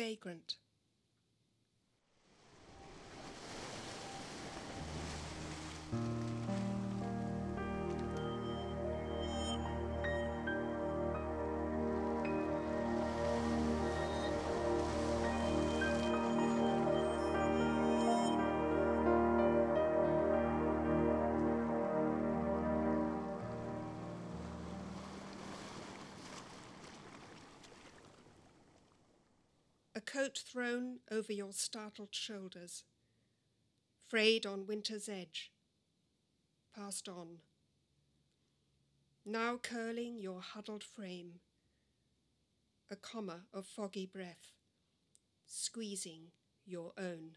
vagrant. A coat thrown over your startled shoulders, frayed on winter's edge, passed on, now curling your huddled frame, a comma of foggy breath, squeezing your own.